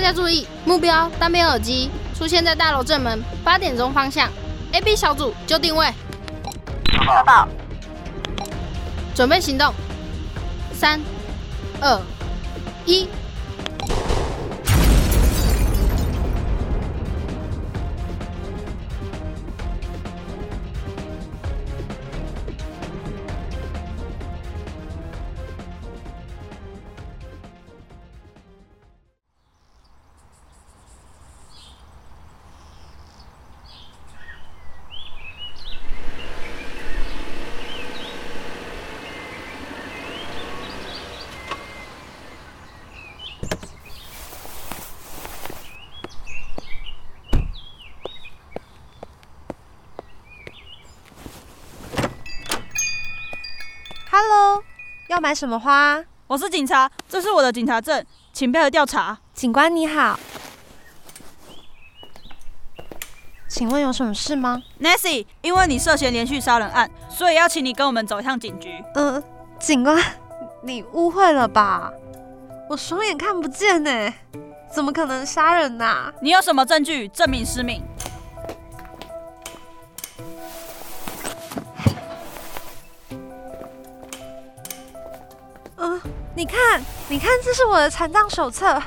家注意，目标单边耳机出现在大楼正门八点钟方向。A、B 小组就定位，收到。准备行动。三、二、一。要买什么花？我是警察，这是我的警察证，请配合调查。警官你好，请问有什么事吗？Nancy，因为你涉嫌连续杀人案，所以要请你跟我们走一趟警局。呃，警官，你误会了吧？我双眼看不见呢，怎么可能杀人呐、你有什么证据证明失明？你看，你看，这是我的残障手册，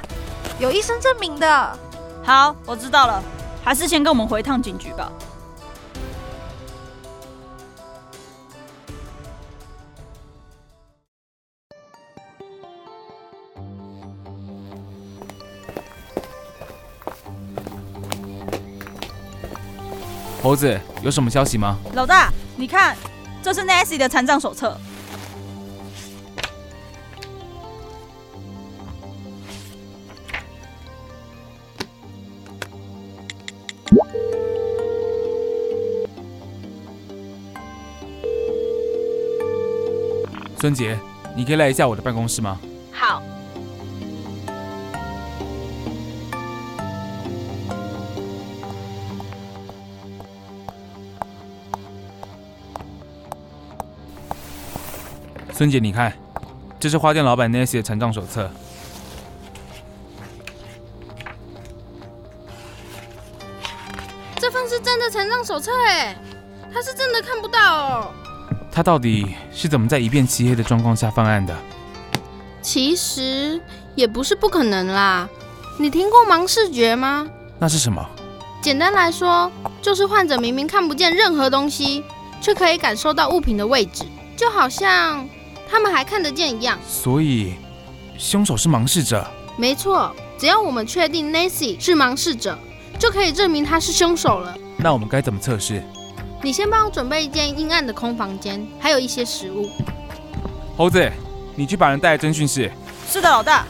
有医生证明的。好，我知道了，还是先跟我们回趟警局吧。猴子，有什么消息吗？老大，你看，这是 Nancy 的残障手册。孙杰，你可以来一下我的办公室吗？好，孙姐，你看，这是花店老板 Nancy 的残障手册。这份是真的残障手册哎，他是真的看不到哦。他到底是怎么在一片漆黑的状况下犯案的？其实也不是不可能啦。你听过盲视觉吗？那是什么？简单来说，就是患者明明看不见任何东西，却可以感受到物品的位置，就好像他们还看得见一样。所以，凶手是盲视者。没错，只要我们确定 Nancy 是盲视者，就可以证明他是凶手了。那我们该怎么测试？你先帮我准备一间阴暗的空房间，还有一些食物。猴子，你去把人带来侦讯室。是的，老大。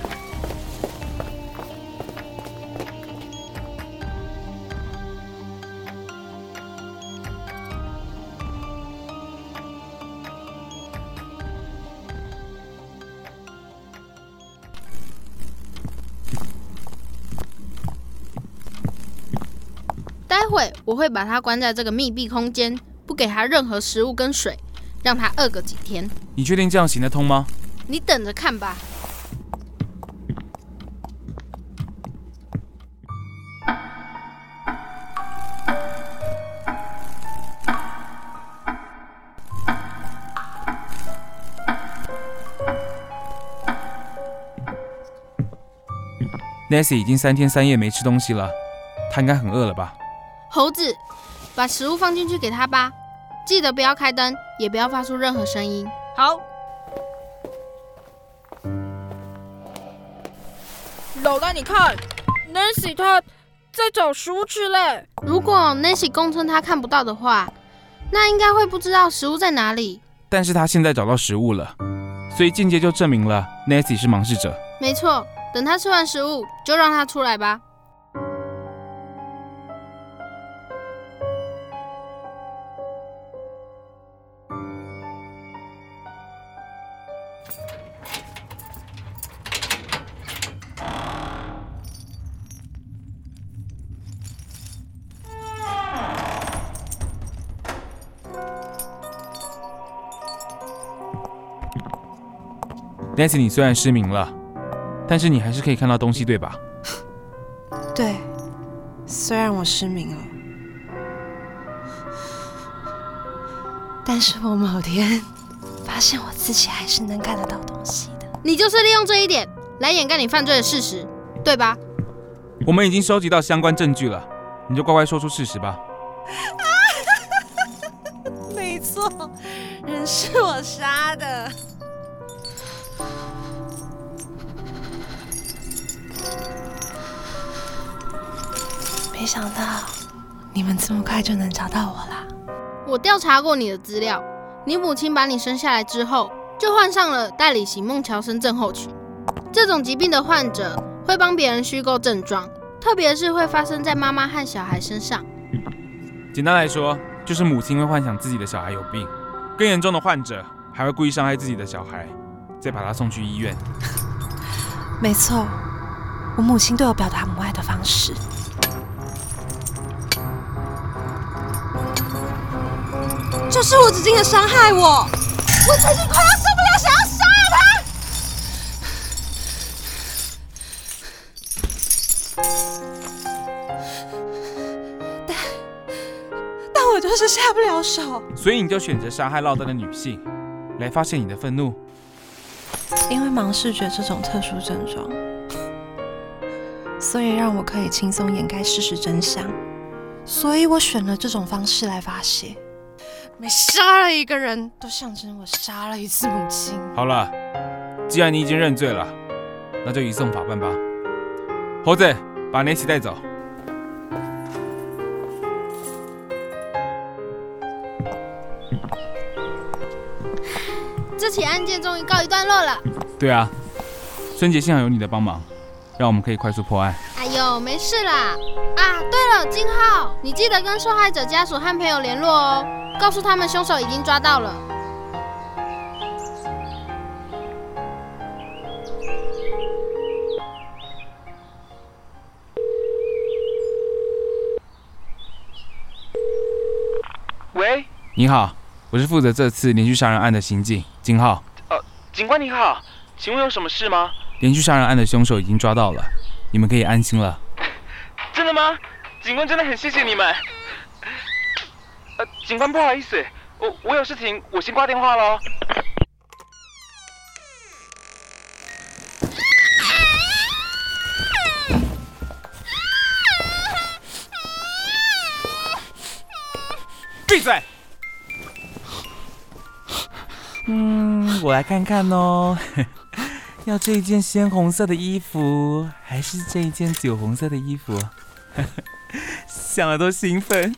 会我会把他关在这个密闭空间，不给他任何食物跟水，让他饿个几天。你确定这样行得通吗？你等着看吧。Nancy 已经三天三夜没吃东西了，她应该很饿了吧？猴子，把食物放进去给他吧，记得不要开灯，也不要发出任何声音。好，老大，你看，Nancy 她在找食物吃嘞。如果 Nancy 供称他看不到的话，那应该会不知道食物在哪里。但是她现在找到食物了，所以间接就证明了 Nancy 是盲视者。没错，等他吃完食物，就让他出来吧。Nancy，你虽然失明了，但是你还是可以看到东西，对吧？对，虽然我失明了，但是我某天发现我自己还是能看得到东西的。你就是利用这一点来掩盖你犯罪的事实，对吧？我们已经收集到相关证据了，你就乖乖说出事实吧。没错，人是我杀的。没想到你们这么快就能找到我啦！我调查过你的资料，你母亲把你生下来之后，就患上了代理型孟乔森症候群。这种疾病的患者会帮别人虚构症状，特别是会发生在妈妈和小孩身上。简单来说，就是母亲会幻想自己的小孩有病，更严重的患者还会故意伤害自己的小孩，再把他送去医院。没错，我母亲对我表达母爱的方式。就是无止境的伤害我，我最近快要受不了，想要杀了他。但但我就是下不了手，所以你就选择杀害落单的女性，来发泄你的愤怒。因为盲视觉这种特殊症状，所以让我可以轻松掩盖事实真相，所以我选了这种方式来发泄。每杀了一个人都象征我杀了一次母亲。好了，既然你已经认罪了，那就移送法办吧。猴子，把连喜带走。这起案件终于告一段落了。对啊，孙杰幸好有你的帮忙，让我们可以快速破案。哎呦，没事啦。啊，对了，金浩，你记得跟受害者家属和朋友联络哦，告诉他们凶手已经抓到了。喂，你好，我是负责这次连续杀人案的刑警金浩。警官你好，请问有什么事吗？连续杀人案的凶手已经抓到了，你们可以安心了。真的吗？警官真的很谢谢你们。呃，警官不好意思，我我有事情，我先挂电话喽。闭嘴！嗯，我来看看哦。要这一件鲜红色的衣服，还是这一件酒红色的衣服？想了都兴奋。